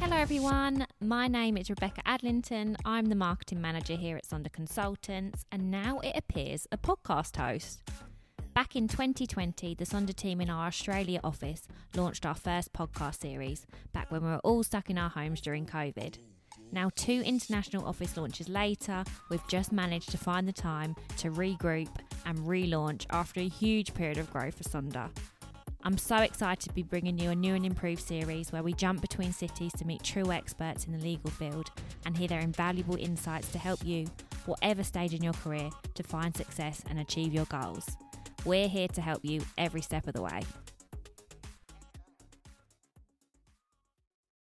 Hello, everyone. My name is Rebecca Adlington. I'm the marketing manager here at Sonder Consultants, and now it appears a podcast host. Back in 2020, the Sonder team in our Australia office launched our first podcast series back when we were all stuck in our homes during COVID. Now, two international office launches later, we've just managed to find the time to regroup and relaunch after a huge period of growth for Sonder. I'm so excited to be bringing you a new and improved series where we jump between cities to meet true experts in the legal field and hear their invaluable insights to help you, whatever stage in your career, to find success and achieve your goals. We're here to help you every step of the way.